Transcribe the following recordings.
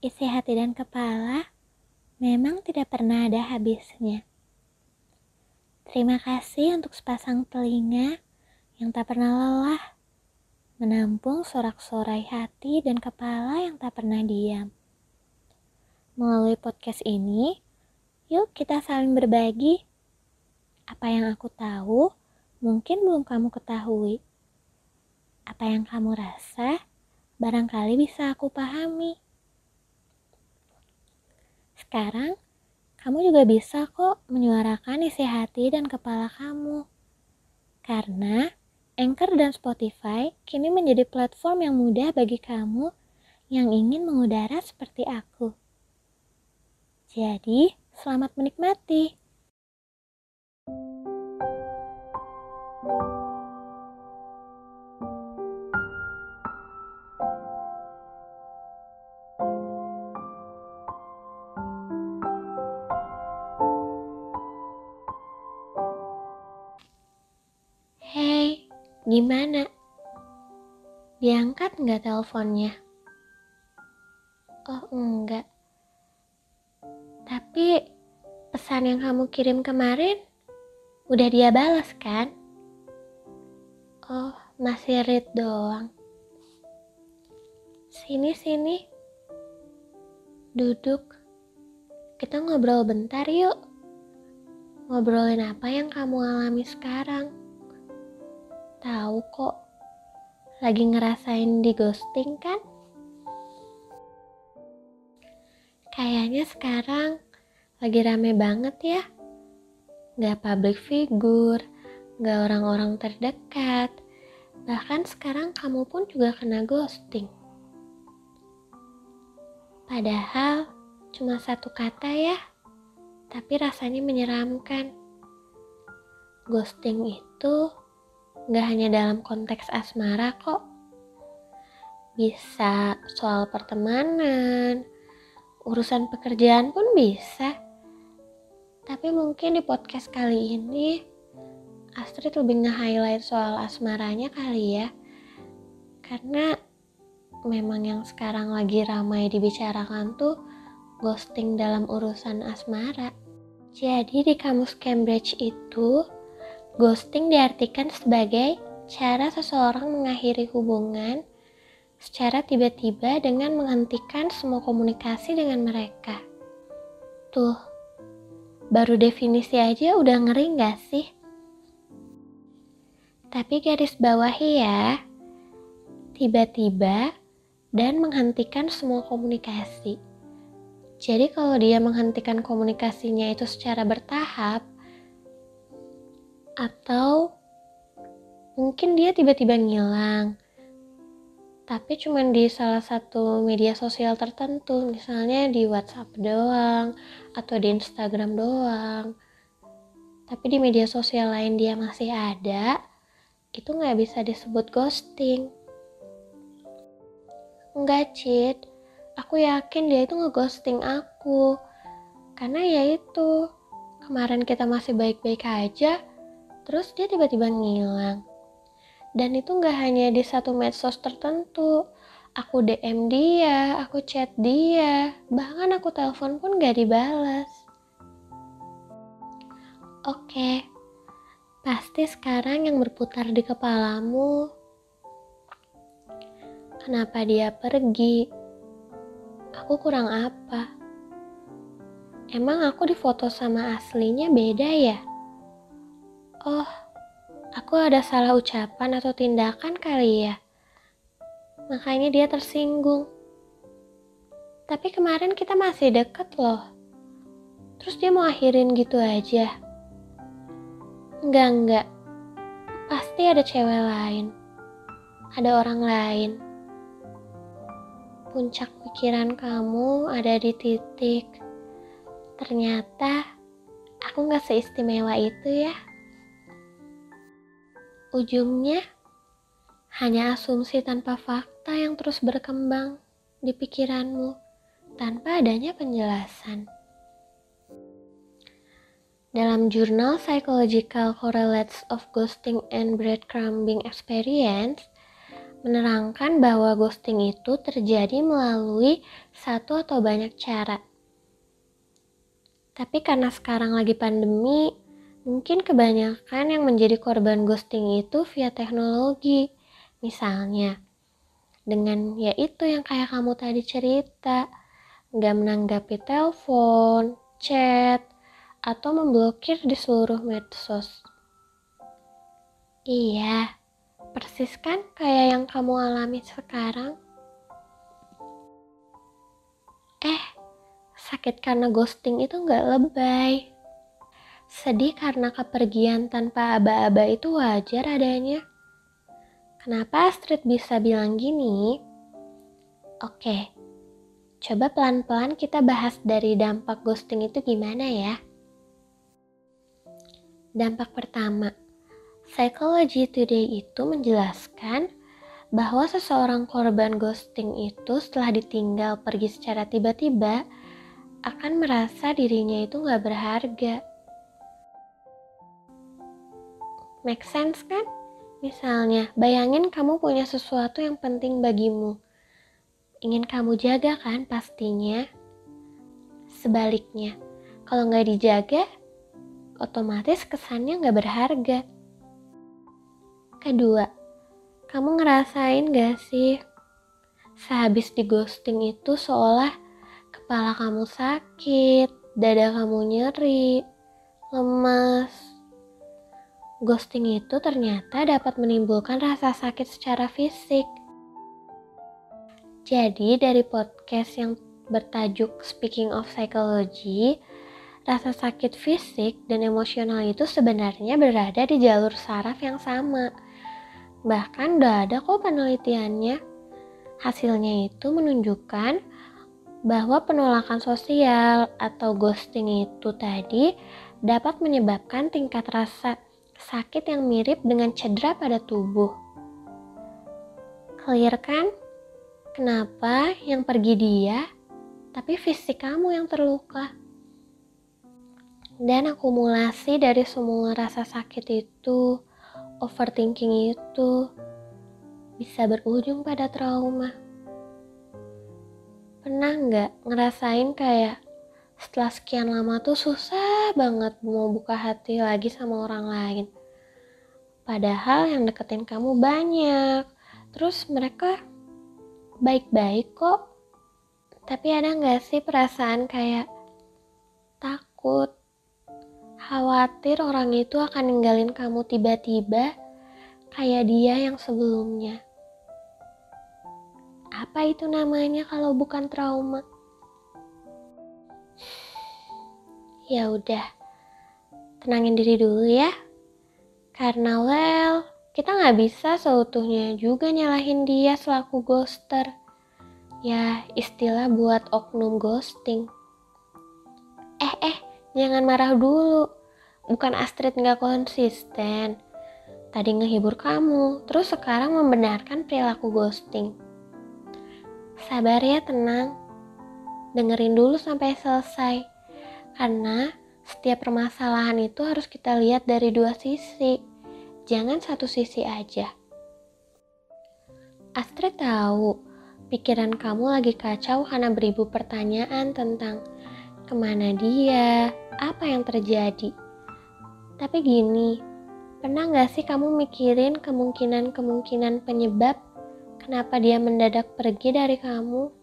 isi hati dan kepala memang tidak pernah ada habisnya. Terima kasih untuk sepasang telinga yang tak pernah lelah menampung sorak-sorai hati dan kepala yang tak pernah diam. Melalui podcast ini, yuk kita saling berbagi. Apa yang aku tahu, mungkin belum kamu ketahui. Apa yang kamu rasa, barangkali bisa aku pahami. Sekarang, kamu juga bisa kok menyuarakan isi hati dan kepala kamu. Karena Anchor dan Spotify kini menjadi platform yang mudah bagi kamu yang ingin mengudara seperti aku. Jadi, selamat menikmati. Gimana? Diangkat nggak teleponnya? Oh enggak. Tapi pesan yang kamu kirim kemarin udah dia balas kan? Oh masih read doang. Sini sini. Duduk. Kita ngobrol bentar yuk. Ngobrolin apa yang kamu alami sekarang? Tahu kok, lagi ngerasain di ghosting kan? Kayaknya sekarang lagi rame banget ya. Gak public figure, gak orang-orang terdekat. Bahkan sekarang kamu pun juga kena ghosting. Padahal cuma satu kata ya, tapi rasanya menyeramkan. Ghosting itu Gak hanya dalam konteks asmara kok. Bisa soal pertemanan, urusan pekerjaan pun bisa. Tapi mungkin di podcast kali ini Astrid lebih nge-highlight soal asmaranya kali ya. Karena memang yang sekarang lagi ramai dibicarakan tuh ghosting dalam urusan asmara. Jadi di kamus Cambridge itu Ghosting diartikan sebagai cara seseorang mengakhiri hubungan secara tiba-tiba dengan menghentikan semua komunikasi dengan mereka. Tuh, baru definisi aja udah ngeri gak sih? Tapi garis bawahi ya, tiba-tiba dan menghentikan semua komunikasi. Jadi kalau dia menghentikan komunikasinya itu secara bertahap, atau mungkin dia tiba-tiba ngilang. Tapi cuma di salah satu media sosial tertentu misalnya di WhatsApp doang atau di Instagram doang. Tapi di media sosial lain dia masih ada itu nggak bisa disebut ghosting. Enggak cheat aku yakin dia itu ngeghosting aku. Karena ya itu kemarin kita masih baik-baik aja terus dia tiba-tiba ngilang. Dan itu gak hanya di satu medsos tertentu. Aku DM dia, aku chat dia, bahkan aku telepon pun gak dibalas. Oke, pasti sekarang yang berputar di kepalamu, kenapa dia pergi? Aku kurang apa? Emang aku difoto sama aslinya beda ya? Oh, aku ada salah ucapan atau tindakan kali ya. Makanya dia tersinggung. Tapi kemarin kita masih deket loh. Terus dia mau akhirin gitu aja. Enggak, enggak. Pasti ada cewek lain. Ada orang lain. Puncak pikiran kamu ada di titik. Ternyata aku gak seistimewa itu ya. Ujungnya hanya asumsi tanpa fakta yang terus berkembang di pikiranmu tanpa adanya penjelasan. Dalam jurnal Psychological Correlates of Ghosting and Breadcrumbing Experience, menerangkan bahwa ghosting itu terjadi melalui satu atau banyak cara. Tapi karena sekarang lagi pandemi, mungkin kebanyakan yang menjadi korban ghosting itu via teknologi. Misalnya, dengan yaitu yang kayak kamu tadi cerita, nggak menanggapi telepon, chat, atau memblokir di seluruh medsos. Iya, Persis kan kayak yang kamu alami sekarang? Eh, sakit karena ghosting itu nggak lebay. Sedih karena kepergian tanpa aba-aba itu wajar adanya. Kenapa Astrid bisa bilang gini? Oke, coba pelan-pelan kita bahas dari dampak ghosting itu gimana ya. Dampak pertama, Psychology Today itu menjelaskan bahwa seseorang korban ghosting itu setelah ditinggal pergi secara tiba-tiba akan merasa dirinya itu nggak berharga. Make sense kan? Misalnya, bayangin kamu punya sesuatu yang penting bagimu. Ingin kamu jaga kan pastinya? Sebaliknya, kalau nggak dijaga, otomatis kesannya nggak berharga. Kedua, kamu ngerasain gak sih sehabis di ghosting itu seolah kepala kamu sakit, dada kamu nyeri, lemas. Ghosting itu ternyata dapat menimbulkan rasa sakit secara fisik. Jadi dari podcast yang bertajuk Speaking of Psychology, rasa sakit fisik dan emosional itu sebenarnya berada di jalur saraf yang sama Bahkan udah ada kok penelitiannya. Hasilnya itu menunjukkan bahwa penolakan sosial atau ghosting itu tadi dapat menyebabkan tingkat rasa sakit yang mirip dengan cedera pada tubuh. Clear kan? Kenapa yang pergi dia, tapi fisik kamu yang terluka? Dan akumulasi dari semua rasa sakit itu overthinking itu bisa berujung pada trauma. Pernah nggak ngerasain kayak setelah sekian lama tuh susah banget mau buka hati lagi sama orang lain. Padahal yang deketin kamu banyak. Terus mereka baik-baik kok. Tapi ada nggak sih perasaan kayak takut, Khawatir orang itu akan ninggalin kamu tiba-tiba kayak dia yang sebelumnya. Apa itu namanya kalau bukan trauma? Ya udah, tenangin diri dulu ya. Karena well, kita nggak bisa seutuhnya juga nyalahin dia selaku ghoster. Ya, istilah buat oknum ghosting. Eh, eh, jangan marah dulu bukan Astrid nggak konsisten. Tadi ngehibur kamu, terus sekarang membenarkan perilaku ghosting. Sabar ya, tenang. Dengerin dulu sampai selesai. Karena setiap permasalahan itu harus kita lihat dari dua sisi. Jangan satu sisi aja. Astrid tahu pikiran kamu lagi kacau karena beribu pertanyaan tentang ke mana dia, apa yang terjadi. Tapi gini, pernah gak sih kamu mikirin kemungkinan-kemungkinan penyebab kenapa dia mendadak pergi dari kamu?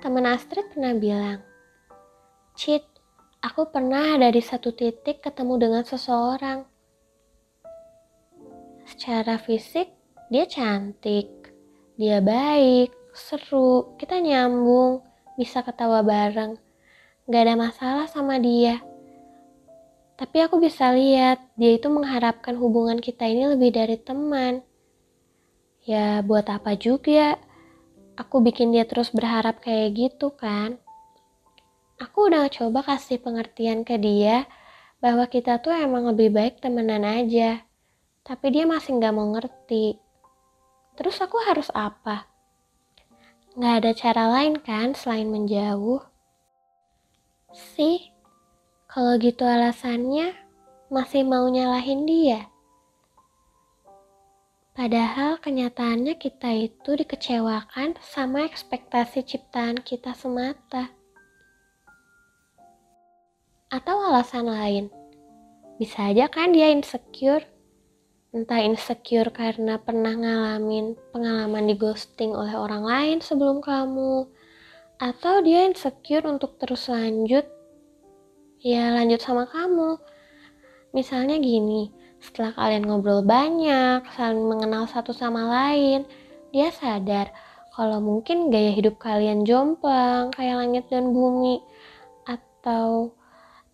Teman Astrid pernah bilang, Cit, aku pernah ada di satu titik ketemu dengan seseorang. Secara fisik, dia cantik, dia baik, seru, kita nyambung, bisa ketawa bareng. Gak ada masalah sama dia tapi aku bisa lihat dia itu mengharapkan hubungan kita ini lebih dari teman. Ya buat apa juga aku bikin dia terus berharap kayak gitu kan. Aku udah coba kasih pengertian ke dia bahwa kita tuh emang lebih baik temenan aja. Tapi dia masih gak mau ngerti. Terus aku harus apa? Gak ada cara lain kan selain menjauh? Sih, kalau gitu alasannya masih mau nyalahin dia? Padahal kenyataannya kita itu dikecewakan sama ekspektasi ciptaan kita semata. Atau alasan lain, bisa aja kan dia insecure. Entah insecure karena pernah ngalamin pengalaman di ghosting oleh orang lain sebelum kamu. Atau dia insecure untuk terus lanjut ya lanjut sama kamu. Misalnya gini setelah kalian ngobrol banyak saling mengenal satu sama lain dia sadar kalau mungkin gaya hidup kalian jomplang kayak langit dan bumi. Atau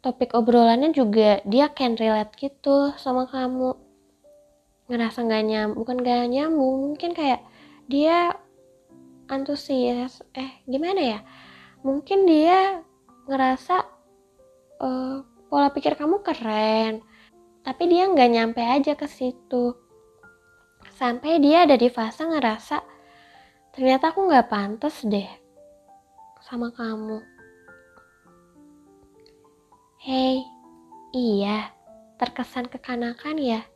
topik obrolannya juga dia can relate gitu sama kamu. Ngerasa nggak nyam bukan gak nyambung mungkin kayak dia antusias. Eh gimana ya? Mungkin dia ngerasa uh, pola pikir kamu keren tapi dia nggak nyampe aja ke situ sampai dia ada di fase ngerasa ternyata aku nggak pantas deh sama kamu Hei, iya, terkesan kekanakan ya?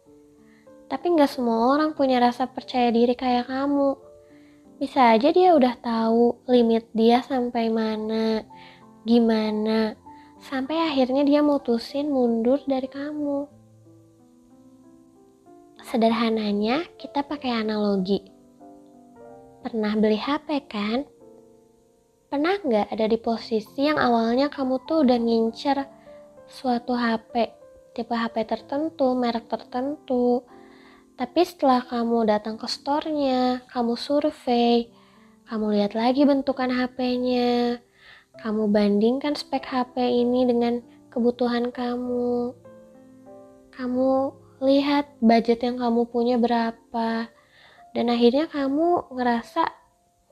Tapi nggak semua orang punya rasa percaya diri kayak kamu. Bisa aja dia udah tahu limit dia sampai mana, gimana, sampai akhirnya dia mutusin mundur dari kamu. Sederhananya, kita pakai analogi. Pernah beli HP kan? Pernah nggak ada di posisi yang awalnya kamu tuh udah ngincer suatu HP, tipe HP tertentu, merek tertentu, tapi setelah kamu datang ke store-nya, kamu survei, kamu lihat lagi bentukan HP-nya, kamu bandingkan spek HP ini dengan kebutuhan kamu. Kamu lihat budget yang kamu punya berapa, dan akhirnya kamu ngerasa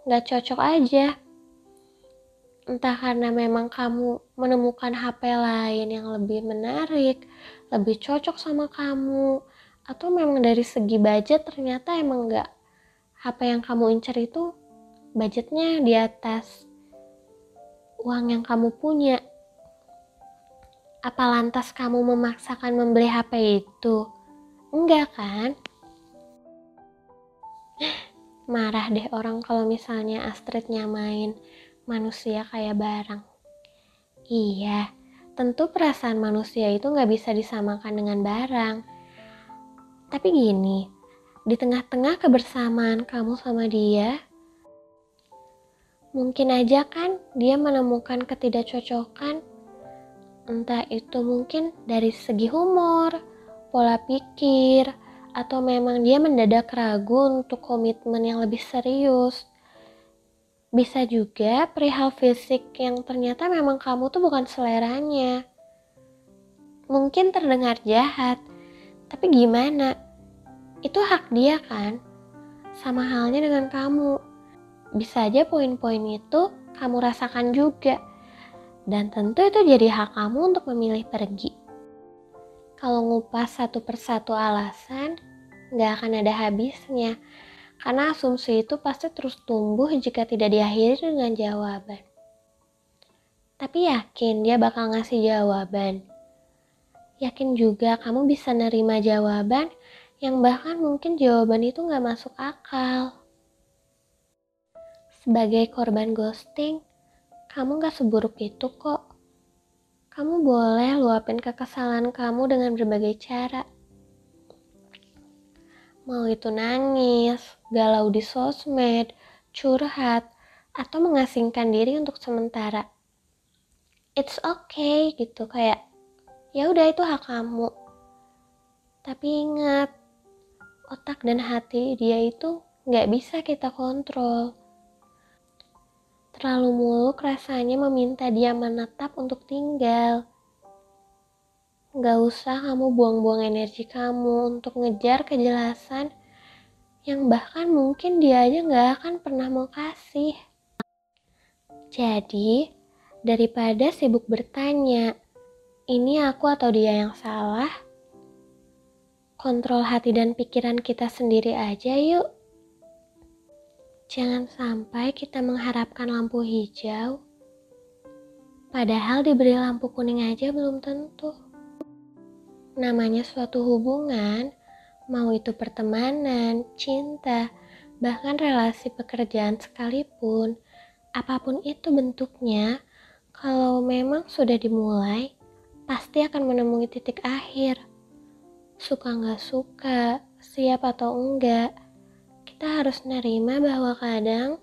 gak cocok aja. Entah karena memang kamu menemukan HP lain yang lebih menarik, lebih cocok sama kamu, atau memang dari segi budget ternyata emang nggak apa yang kamu incer itu budgetnya di atas uang yang kamu punya. Apa lantas kamu memaksakan membeli HP itu enggak kan? Marah deh orang kalau misalnya Astrid nyamain manusia kayak barang. Iya tentu perasaan manusia itu nggak bisa disamakan dengan barang. Tapi gini, di tengah-tengah kebersamaan kamu sama dia, mungkin aja kan dia menemukan ketidakcocokan. Entah itu mungkin dari segi humor, pola pikir, atau memang dia mendadak ragu untuk komitmen yang lebih serius. Bisa juga perihal fisik yang ternyata memang kamu tuh bukan seleranya. Mungkin terdengar jahat, tapi gimana? Itu hak dia kan? Sama halnya dengan kamu. Bisa aja poin-poin itu kamu rasakan juga. Dan tentu itu jadi hak kamu untuk memilih pergi. Kalau ngupas satu persatu alasan, nggak akan ada habisnya. Karena asumsi itu pasti terus tumbuh jika tidak diakhiri dengan jawaban. Tapi yakin dia bakal ngasih jawaban Yakin juga kamu bisa nerima jawaban yang bahkan mungkin jawaban itu gak masuk akal. Sebagai korban ghosting, kamu gak seburuk itu kok. Kamu boleh luapin kekesalan kamu dengan berbagai cara. Mau itu nangis, galau di sosmed, curhat, atau mengasingkan diri untuk sementara. It's okay gitu, kayak ya udah itu hak kamu tapi ingat otak dan hati dia itu nggak bisa kita kontrol terlalu muluk rasanya meminta dia menetap untuk tinggal Gak usah kamu buang-buang energi kamu untuk ngejar kejelasan yang bahkan mungkin dia aja gak akan pernah mau kasih. Jadi, daripada sibuk bertanya, ini aku atau dia yang salah? Kontrol hati dan pikiran kita sendiri aja yuk. Jangan sampai kita mengharapkan lampu hijau, padahal diberi lampu kuning aja belum tentu. Namanya suatu hubungan, Mau itu pertemanan, cinta, bahkan relasi pekerjaan sekalipun, apa pun itu bentuknya, kalau memang sudah dimulai, pasti akan menemui titik akhir. Suka nggak suka, siap atau enggak, kita harus nerima bahwa kadang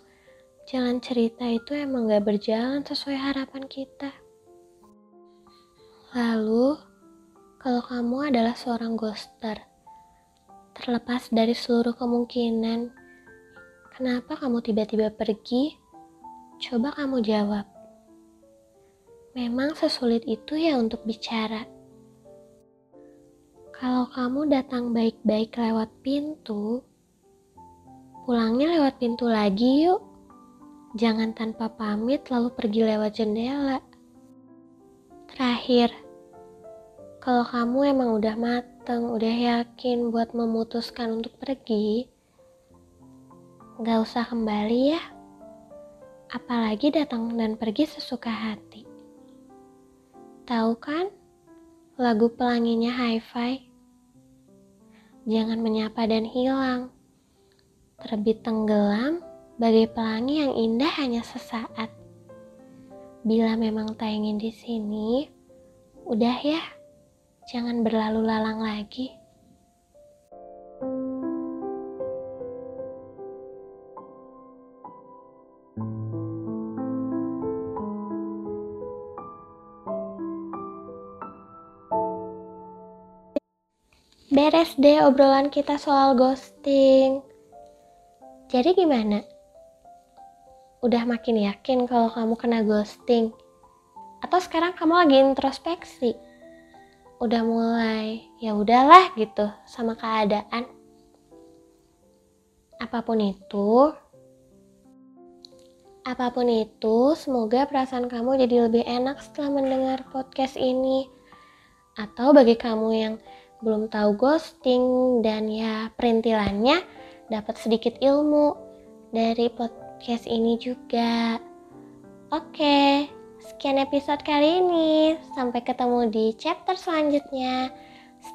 jalan cerita itu emang gak berjalan sesuai harapan kita. Lalu, kalau kamu adalah seorang ghoster, terlepas dari seluruh kemungkinan, kenapa kamu tiba-tiba pergi? Coba kamu jawab. Memang sesulit itu ya untuk bicara. Kalau kamu datang baik-baik lewat pintu, pulangnya lewat pintu lagi yuk. Jangan tanpa pamit lalu pergi lewat jendela. Terakhir, kalau kamu emang udah mateng, udah yakin buat memutuskan untuk pergi, gak usah kembali ya. Apalagi datang dan pergi sesuka hati. Tahu kan? Lagu pelanginya hi-fi. Jangan menyapa dan hilang. Terbit tenggelam bagai pelangi yang indah hanya sesaat. Bila memang tak ingin di sini, udah ya, jangan berlalu lalang lagi. Beres deh obrolan kita soal ghosting. Jadi gimana? Udah makin yakin kalau kamu kena ghosting? Atau sekarang kamu lagi introspeksi? Udah mulai, ya udahlah gitu sama keadaan. Apa pun itu, apa pun itu, semoga perasaan kamu jadi lebih enak setelah mendengar podcast ini. Atau bagi kamu yang belum tahu ghosting dan ya perintilannya dapat sedikit ilmu dari podcast ini juga. Oke, sekian episode kali ini. Sampai ketemu di chapter selanjutnya.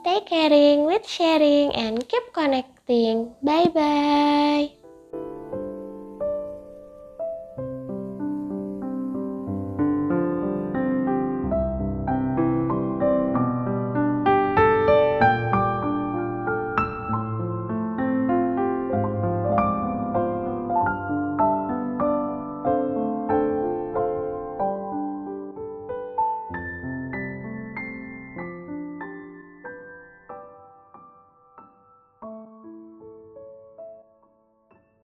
Stay caring with sharing and keep connecting. Bye bye.